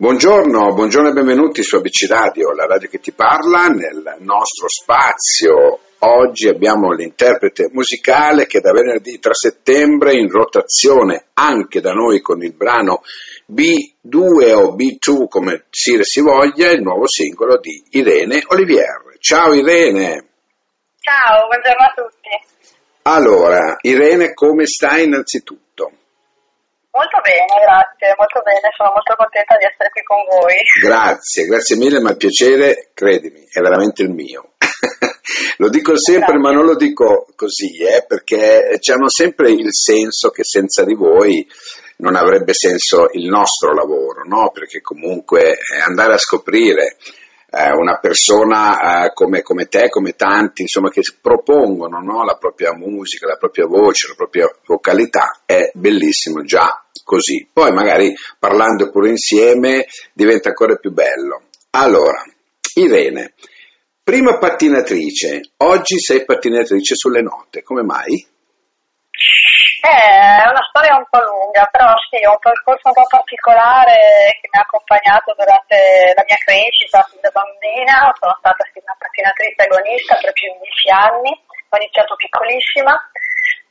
Buongiorno, buongiorno e benvenuti su ABC Radio, la radio che ti parla nel nostro spazio. Oggi abbiamo l'interprete musicale che da venerdì 3 settembre in rotazione anche da noi con il brano B2 o B2 come si, si voglia, il nuovo singolo di Irene Olivier. Ciao Irene! Ciao, buongiorno a tutti. Allora, Irene, come stai innanzitutto? Molto bene, grazie, molto bene, sono molto contenta di essere qui con voi. Grazie, grazie mille, ma il piacere, credimi, è veramente il mio. lo dico sempre, grazie. ma non lo dico così, eh, perché hanno sempre il senso che senza di voi non avrebbe senso il nostro lavoro, no? Perché comunque eh, andare a scoprire eh, una persona eh, come, come, te, come tanti, insomma, che propongono no? la propria musica, la propria voce, la propria vocalità, è bellissimo già così. Poi magari parlando pure insieme diventa ancora più bello. Allora, Irene, prima pattinatrice, oggi sei pattinatrice sulle note, come mai? Eh, è una storia un po' lunga, però sì, ho un percorso un po' particolare che mi ha accompagnato durante la mia crescita fin da bambina. Sono stata una pattinatrice agonista per più di dieci anni, ho iniziato piccolissima,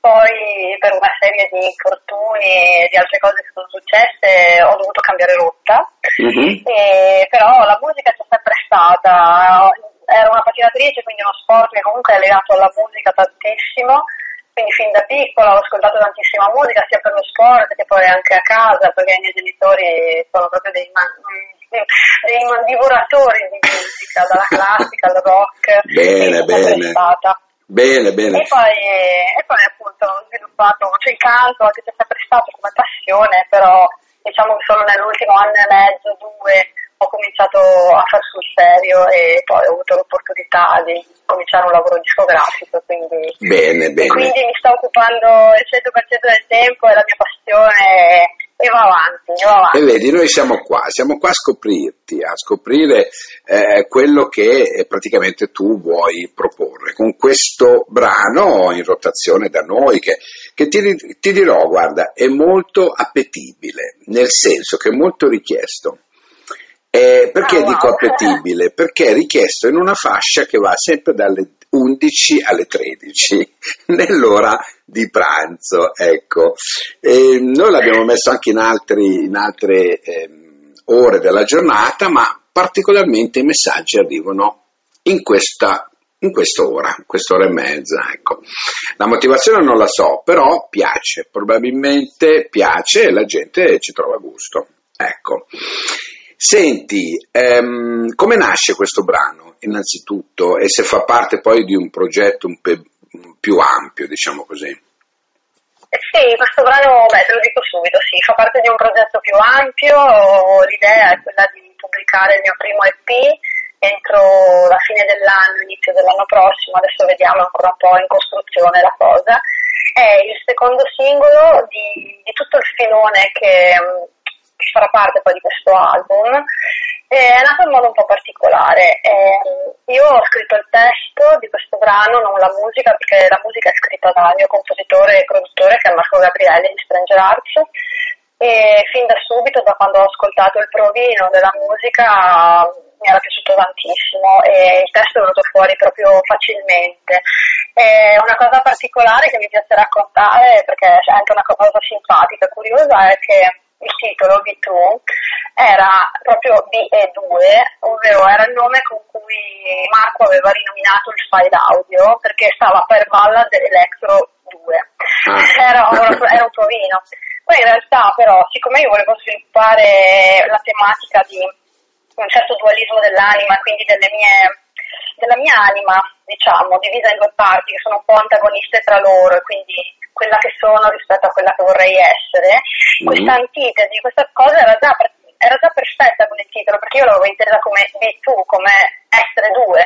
poi per una serie di infortuni e di altre cose che sono successe ho dovuto cambiare rotta, mm-hmm. e, però la musica c'è sempre stata. Ero una pattinatrice, quindi uno sport che comunque è legato alla musica tantissimo fin da piccola ho ascoltato tantissima musica sia per lo sport che poi anche a casa perché i miei genitori sono proprio dei, man- dei mandivoratori di musica, dalla classica al rock. Bene, bene. Bene, bene. E poi, e poi appunto ho sviluppato, cioè il canto anche se è sempre stato come passione, però diciamo che solo nell'ultimo anno e mezzo, due, ho cominciato a far sul serio e poi ho avuto l'opportunità di cominciare un lavoro discografico, quindi, bene, bene. quindi mi sta occupando il 100% del tempo e la mia passione e va avanti, va avanti. E vedi, noi siamo qua, siamo qua a scoprirti, a scoprire eh, quello che praticamente tu vuoi proporre con questo brano in rotazione da noi che, che ti, ti dirò, guarda, è molto appetibile, nel senso che è molto richiesto eh, perché ah, dico wow. appetibile? Perché è richiesto in una fascia che va sempre dalle 11 alle 13, nell'ora di pranzo. Ecco. E noi l'abbiamo messo anche in, altri, in altre eh, ore della giornata, ma particolarmente i messaggi arrivano in questa in quest'ora, quest'ora e mezza. Ecco. La motivazione non la so, però piace, probabilmente piace e la gente ci trova gusto. Ecco. Senti, ehm, come nasce questo brano innanzitutto e se fa parte poi di un progetto un pe- più ampio, diciamo così? Sì, questo brano, beh, te lo dico subito, sì, fa parte di un progetto più ampio, l'idea è quella di pubblicare il mio primo EP entro la fine dell'anno, inizio dell'anno prossimo, adesso vediamo ancora un po' in costruzione la cosa. È il secondo singolo di, di tutto il filone che che farà parte poi di questo album, è nato in modo un po' particolare. io ho scritto il testo di questo brano, non la musica, perché la musica è scritta dal mio compositore e produttore che è Marco Gabrielli di Stranger Arts e fin da subito, da quando ho ascoltato il provino della musica, mi era piaciuto tantissimo e il testo è venuto fuori proprio facilmente. E una cosa particolare che mi piace raccontare, perché è anche una cosa simpatica, curiosa, è che il titolo B2 era proprio BE2, ovvero era il nome con cui Marco aveva rinominato il file audio perché stava per Ballad Electro 2. Ah. Era, era un provino. Poi in realtà però, siccome io volevo sviluppare la tematica di un certo dualismo dell'anima, quindi delle mie della mia anima, diciamo, divisa in due parti che sono un po' antagoniste tra loro e quindi quella che sono rispetto a quella che vorrei essere. Mm. Questa antitesi, questa cosa era già, era già perfetta con il titolo perché io l'avevo intesa come be tu, come essere due.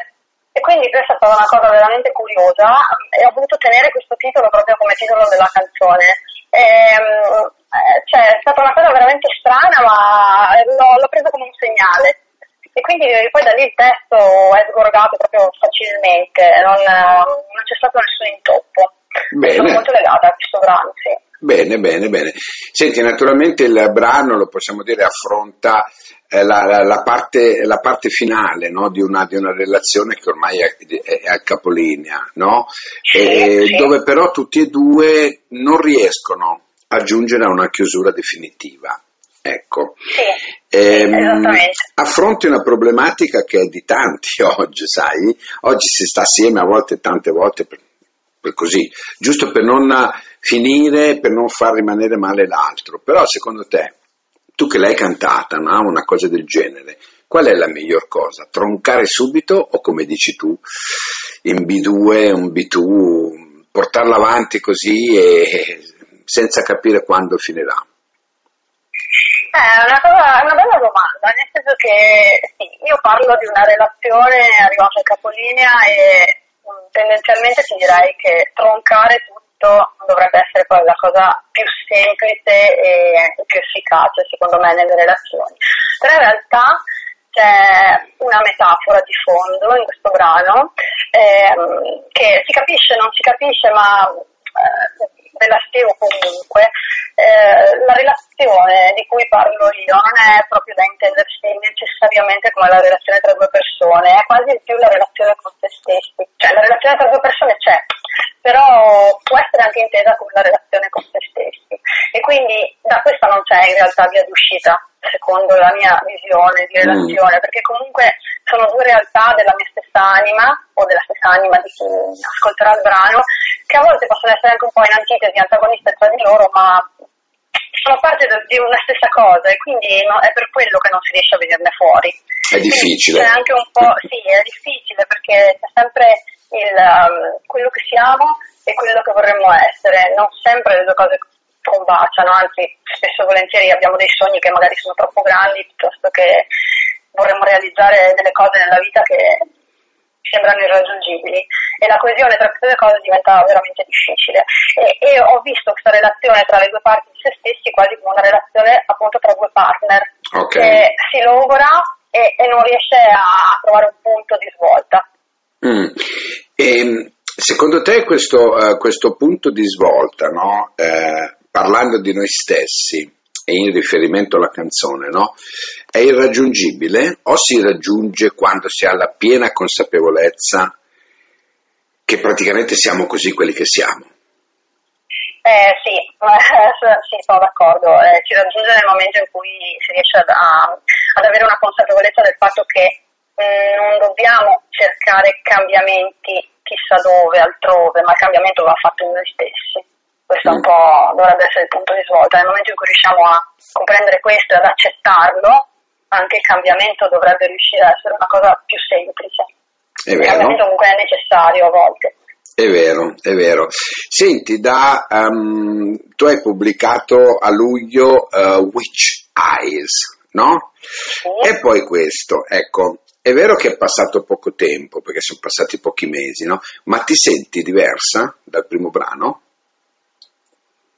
E quindi questa è stata una cosa veramente curiosa e ho voluto tenere questo titolo proprio come titolo della canzone. E, ehm, eh, cioè, è stata una cosa veramente strana, ma l'ho, l'ho preso come un segnale e quindi poi da lì il testo è sgorgato proprio facilmente, non, non c'è stato nessun intoppo. Bene. Sono molto legata a questo brano, sì. Bene, bene, bene. Senti, naturalmente il brano, lo possiamo dire, affronta eh, la, la, la, parte, la, parte, finale no? di, una, di, una, relazione che ormai è, è a capolinea, no? e, sì. dove però tutti e due non riescono a giungere a una chiusura definitiva. Ecco, sì, ehm, affronti una problematica che è di tanti oggi, sai? Oggi si sta assieme a volte, tante volte, così, giusto per non finire, per non far rimanere male l'altro. Però secondo te, tu che l'hai cantata, no? una cosa del genere, qual è la miglior cosa? Troncare subito o come dici tu, in B2, un B2, portarla avanti così e senza capire quando finirà? Eh, è una, cosa, una bella domanda, nel senso che sì, io parlo di una relazione arrivata a capolinea e tendenzialmente ti direi che troncare tutto dovrebbe essere poi la cosa più semplice e più efficace secondo me nelle relazioni. Però in realtà c'è una metafora di fondo in questo brano ehm, che si capisce, non si capisce, ma eh, ve la spiego comunque. Eh, la relazione di cui parlo io non è proprio da intendersi necessariamente come la relazione tra due persone, è quasi più la relazione con se stessi. Cioè la relazione tra due persone c'è, però può essere anche intesa come la relazione con se stessi. E quindi da questa non c'è in realtà via d'uscita, secondo la mia visione di relazione, mm. perché comunque sono due realtà della mia stessa anima o della stessa anima di chi ascolterà il brano, che a volte possono essere anche un po' in antitesi, antagoniste tra di loro, ma sono parte di una stessa cosa e quindi no, è per quello che non si riesce a venirne fuori. È difficile. C'è anche un po', sì, è difficile perché c'è sempre il, um, quello che siamo e quello che vorremmo essere, non sempre le due cose combaciano, anzi spesso e volentieri abbiamo dei sogni che magari sono troppo grandi piuttosto che vorremmo realizzare delle cose nella vita che sembrano irraggiungibili e la coesione tra queste due cose diventa veramente difficile e, e, ho visto questa relazione tra le due parti di se stessi quasi come una relazione appunto tra due partner okay. che si logora e, e, non riesce a trovare un punto di svolta. Mm. E, ehm, secondo te questo, uh, questo, punto di svolta, no? eh, parlando di noi stessi, e in riferimento alla canzone, no? È irraggiungibile o si raggiunge quando si ha la piena consapevolezza che praticamente siamo così quelli che siamo? Eh, sì, sì, sono d'accordo. Eh, si raggiunge nel momento in cui si riesce ad, a, ad avere una consapevolezza del fatto che mm, non dobbiamo cercare cambiamenti chissà dove, altrove, ma il cambiamento va fatto in noi stessi. Questo mm. un po' dovrebbe essere il punto di svolta. Nel momento in cui riusciamo a comprendere questo e ad accettarlo, anche il cambiamento dovrebbe riuscire a essere una cosa più semplice. È il cambiamento comunque è necessario a volte. È vero, è vero. Senti, da, um, tu hai pubblicato a luglio uh, Witch Eyes, no? Sì. E poi questo, ecco, è vero che è passato poco tempo, perché sono passati pochi mesi, no? Ma ti senti diversa dal primo brano?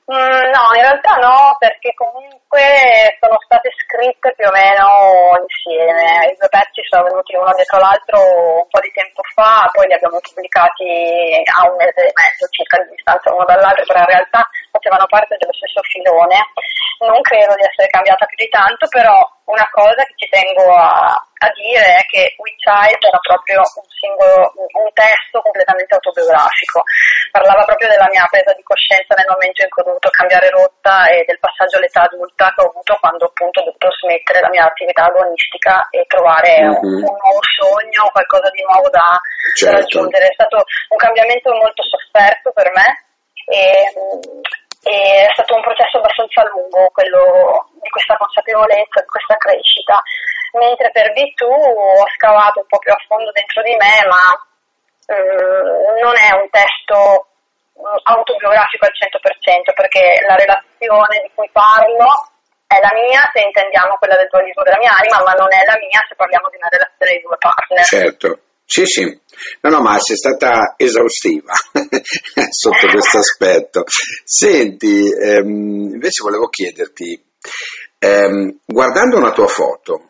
Mm, no, in realtà no, perché comunque sono state scritte più o meno insieme. I due pezzi sono venuti uno dietro l'altro un po' di tempo fa, poi li abbiamo pubblicati a un mese e mezzo circa di distanza uno dall'altro, però in realtà facevano parte dello stesso filone. Non credo di essere cambiata più di tanto, però una cosa che ci tengo a, a dire è che We Child era proprio un singolo, un testo completamente autobiografico. Parlava proprio della mia presa di coscienza nel momento in cui ho dovuto cambiare rotta e del passaggio all'età adulta che ho avuto quando appunto ho dovuto smettere la mia attività agonistica e trovare mm-hmm. un, un, nuovo sogno, qualcosa di nuovo da, certo. raggiungere. È stato un cambiamento molto sofferto per me e è stato un processo abbastanza lungo quello di questa consapevolezza, di questa crescita mentre per B2 ho scavato un po' più a fondo dentro di me, ma um, non è un testo mm, autobiografico al 100% perché la relazione di cui parlo è la mia se intendiamo quella del dualismo della mia anima, ma non è la mia se parliamo di una relazione di due partner. Certo. Sì, sì, no, no, ma sei stata esaustiva sotto questo aspetto. Senti, ehm, invece volevo chiederti, ehm, guardando una tua foto,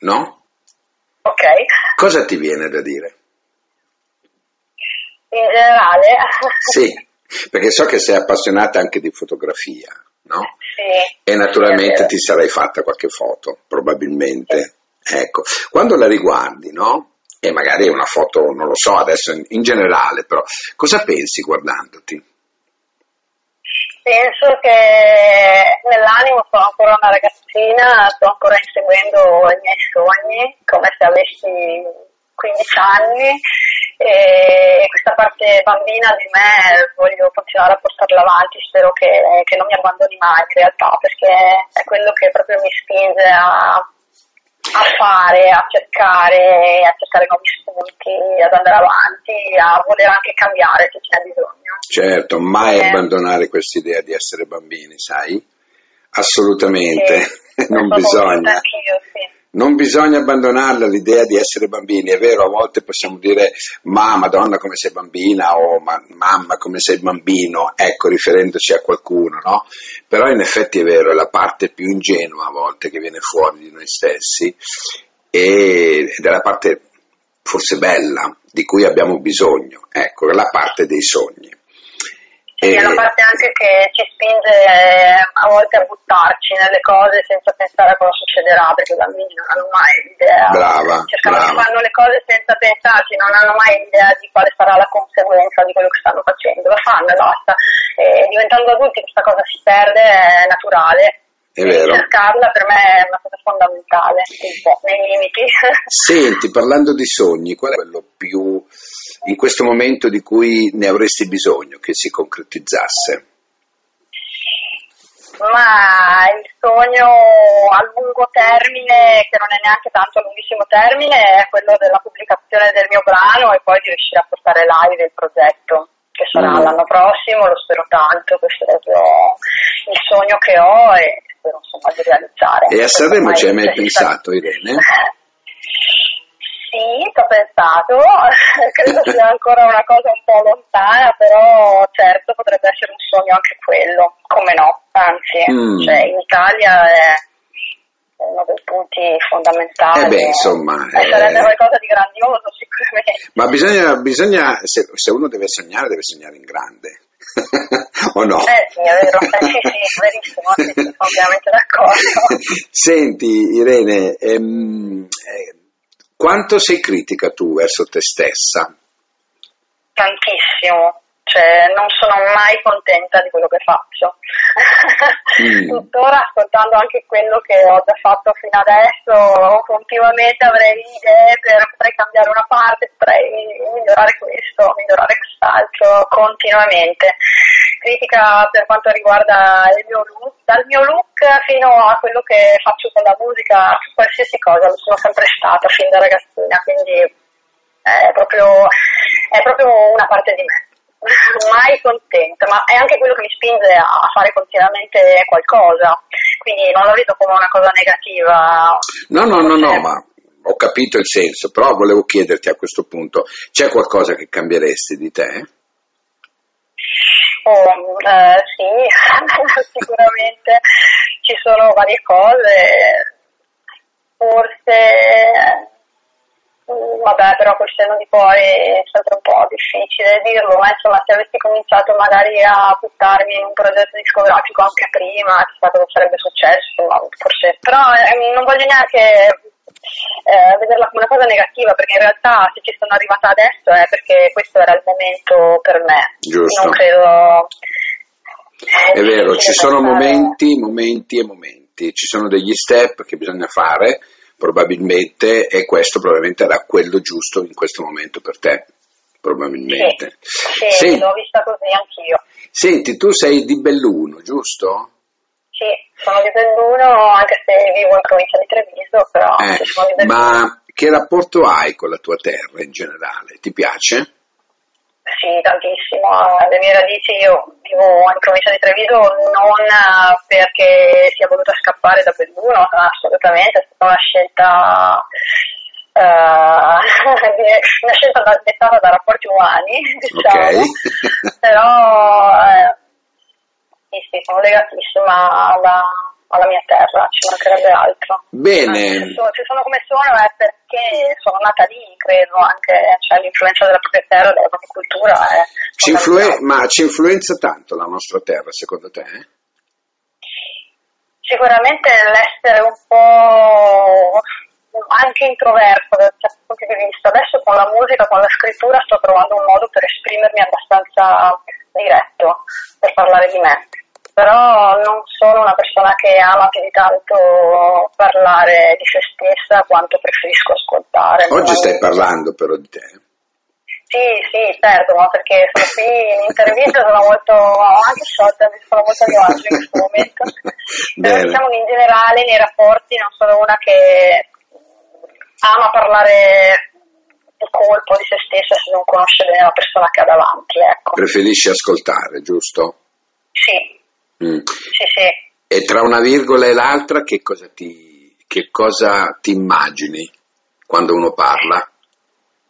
no? Ok. Cosa ti viene da dire? In generale? Sì, Perché so che sei appassionata anche di fotografia, no? Sì. E naturalmente ti sarai fatta qualche foto, probabilmente. Sì. Ecco, quando la riguardi, no? E magari una foto, non lo so adesso in, in generale, però cosa pensi guardandoti? Penso che nell'animo sono ancora una ragazzina, sto ancora inseguendo i miei sogni, come se avessi 15 anni e questa parte bambina di me voglio continuare a portarla avanti, spero che, che non mi abbandoni mai in realtà perché è quello che proprio mi spinge a, a fare, a cercare, a cercare nuovi spunti, ad andare avanti, a voler anche cambiare se ce n'è bisogno. Certo, mai eh. abbandonare questa idea di essere bambini, sai? Assolutamente, sì, non bisogna. Anch'io, sì. Non bisogna abbandonarla l'idea di essere bambini, è vero, a volte possiamo dire ma madonna come sei bambina o ma, mamma come sei bambino, ecco riferendoci a qualcuno, no? Però in effetti è vero, è la parte più ingenua a volte che viene fuori di noi stessi ed è la parte forse bella di cui abbiamo bisogno, ecco, la parte dei sogni. Sì, è una parte anche che ci spinge eh, a volte a buttarci nelle cose senza pensare a cosa succederà, perché i bambini non hanno mai idea. Brava, Cercano brava. fanno le cose senza pensarci, non hanno mai idea di quale sarà la conseguenza di quello che stanno facendo, la fanno e basta. E diventando adulti questa cosa si perde, è naturale. È vero. Cercarla per me è una cosa fondamentale, un po' nei limiti. Senti, parlando di sogni, qual è quello più in questo momento di cui ne avresti bisogno che si concretizzasse? Ma il sogno a lungo termine, che non è neanche tanto a lunghissimo termine, è quello della pubblicazione del mio brano e poi di riuscire a portare live il progetto, che sarà mm. l'anno prossimo, lo spero tanto, questo è proprio il sogno che ho e spero insomma di realizzare. E a Sanremo ci hai mai pensato, Irene? Sì, ci ho pensato, credo sia ancora una cosa un po' lontana, però certo potrebbe essere un sogno anche quello, come no, anzi, mm. cioè, in Italia è uno dei punti fondamentali. Eh beh, insomma, eh, sarebbe qualcosa di grandioso sicuramente. Ma bisogna, bisogna se, se, uno deve sognare, deve sognare in grande. o no? Eh sì, è vero, eh, sì, sì, verissimo, sì, sono ovviamente d'accordo. Senti Irene, ehm, eh, quanto sei critica tu verso te stessa? Tantissimo, cioè non sono mai contenta di quello che faccio. Mm. Tuttora ascoltando anche quello che ho già fatto fino adesso, continuamente avrei idee per potrei cambiare una parte, potrei migliorare questo, migliorare continuamente. Critica per quanto riguarda il mio look, dal mio look fino a quello che faccio con la musica, qualsiasi cosa, lo sono sempre stata fin da ragazzina, quindi è proprio, è proprio una parte di me. Mai contenta, ma è anche quello che mi spinge a fare continuamente qualcosa, quindi non lo vedo come una cosa negativa. No, no, no, no, ma ho capito il senso, però volevo chiederti a questo punto, c'è qualcosa che cambieresti di te? Oh, eh, sì, sicuramente ci sono varie cose, forse, mm, vabbè però col senno di poi è sempre un po' difficile dirlo, ma insomma se avessi cominciato magari a buttarmi in un progetto discografico anche prima, chissà cosa sarebbe successo, forse, però eh, non voglio neanche eh, vederla come una cosa negativa, perché in realtà se ci sono arrivata adesso è perché questo era il momento per me. Giusto. Non credo. È, è vero, ci sono momenti, momenti e momenti, ci sono degli step che bisogna fare probabilmente e questo probabilmente era quello giusto in questo momento per te, probabilmente. Sì, sì Senti, l'ho vista così anch'io. Senti, tu sei di Belluno, giusto? Sì, sono di Belluno, anche se vivo in provincia di Treviso, però eh, sono di Belluno. Ma che rapporto hai con la tua terra in generale? Ti piace? Sì, tantissimo. Le mie radici, io vivo in provincia di Treviso non perché sia voluta scappare da Belluno, assolutamente, è stata una scelta Uh, una scelta dettata da rapporti umani, diciamo, okay. però eh, sì, sì, sono legatissima alla, alla mia terra, ci mancherebbe altro. Bene. Se sono, se sono come sono è perché sono nata lì, credo, anche cioè, l'influenza della propria terra, della propria cultura. È ci influen- ma ci influenza tanto la nostra terra, secondo te? Eh? Sicuramente l'essere un po' anche introverso da certi punti di vista. Adesso con la musica, con la scrittura sto trovando un modo per esprimermi abbastanza diretto, per parlare di me però non sono una persona che ama più di tanto parlare di se stessa quanto preferisco ascoltare. Oggi stai parlando però di te. Sì, sì, certo, no? perché sono qui in intervista, sono molto, anche sciolta, sono molto a mio agio in questo momento. Però diciamo che in generale nei rapporti non sono una che ama parlare colpo di se stessa se non conosce bene la persona che ha davanti. Ecco. Preferisci ascoltare, giusto? Sì, Mm. Sì, sì. E tra una virgola e l'altra che cosa ti, che cosa ti immagini quando uno parla?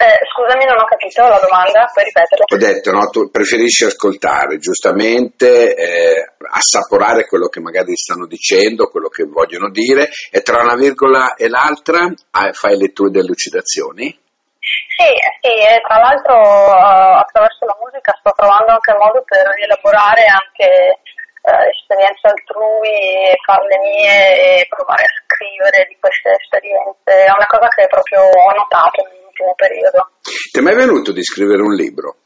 Eh, scusami, non ho capito la domanda, puoi ripeterla? Ho detto, no, tu preferisci ascoltare, giustamente, eh, assaporare quello che magari stanno dicendo, quello che vogliono dire, e tra una virgola e l'altra ah, fai le tue delucidazioni? Sì, sì, e tra l'altro uh, attraverso la musica sto trovando anche modo per rielaborare anche eh, esperienze altrui, farle mie e provare a scrivere di queste esperienze. È una cosa che proprio ho notato nell'ultimo periodo. Ti è mai venuto di scrivere un libro?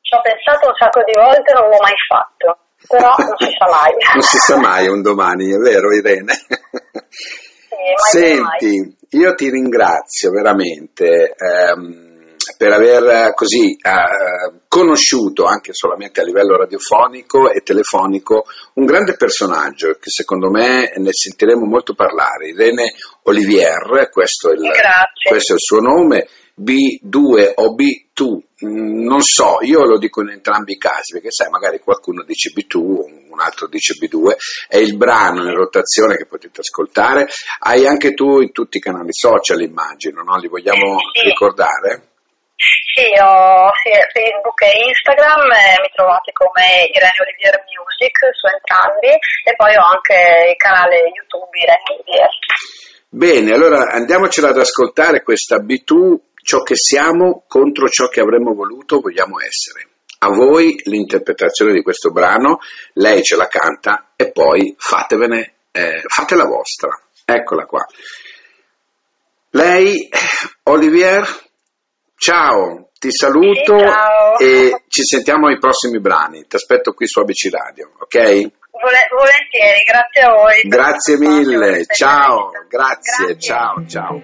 Ci ho pensato un sacco di volte, non l'ho mai fatto, però non si sa mai. non si sa mai un domani, è vero Irene? Sì, Senti, io ti ringrazio veramente. Ehm, per aver eh, così eh, conosciuto anche solamente a livello radiofonico e telefonico un grande personaggio che secondo me ne sentiremo molto parlare, Irene Olivier, questo è il, questo è il suo nome, B2 o B2, mm, non so, io lo dico in entrambi i casi, perché sai, magari qualcuno dice B2, un altro dice B2, è il brano in rotazione che potete ascoltare, hai anche tu in tutti i canali social, immagino, no? li vogliamo sì. ricordare? Sì, ho Facebook e Instagram, eh, mi trovate come Irene Olivier Music su entrambi e poi ho anche il canale YouTube Irene Olivier. Bene, allora andiamocela ad ascoltare questa B2, ciò che siamo contro ciò che avremmo voluto, vogliamo essere. A voi l'interpretazione di questo brano, lei ce la canta e poi fatevene, eh, fate la vostra. Eccola qua. Lei, Olivier, Ciao, ti saluto sì, ciao. e ci sentiamo ai prossimi brani. Ti aspetto qui su ABC Radio, ok? volentieri, grazie a voi. Grazie mille, ciao, grazie, grazie, ciao, ciao.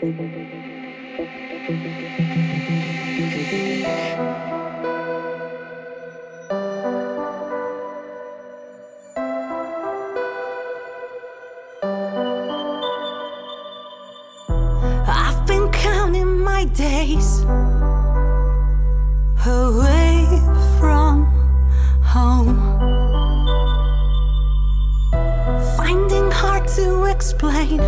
I've been counting my days away from home. Finding hard to explain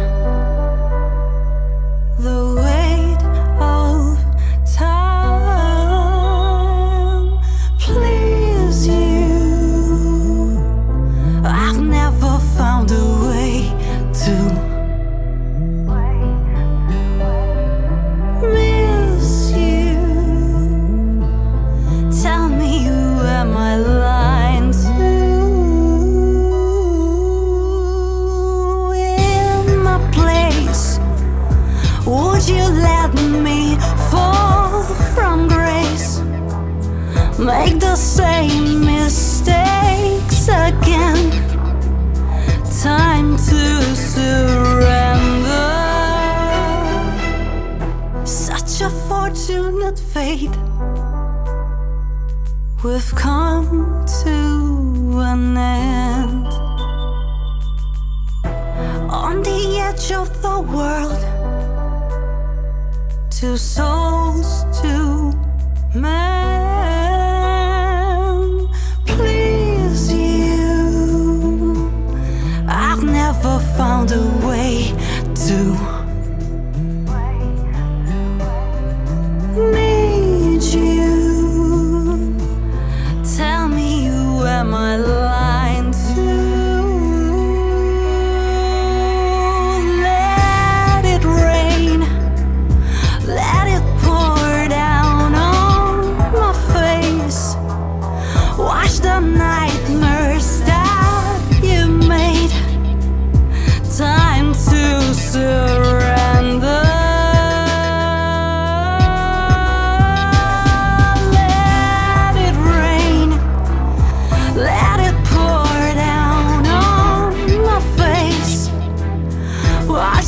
We've come to an end. On the edge of the world, two souls to man. Please, you, I've never found a way to.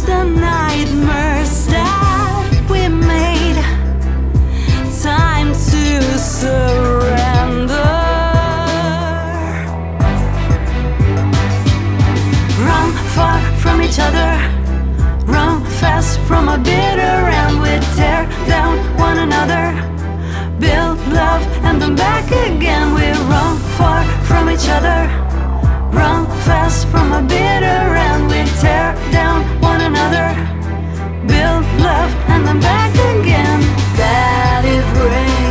The nightmares that we made. Time to surrender. Run far from each other. Run fast from a bitter end. We tear down one another. Build love and then back again. We run far from each other. Run fast from a bitter end. We tear down one another Build love and then back again. That it rains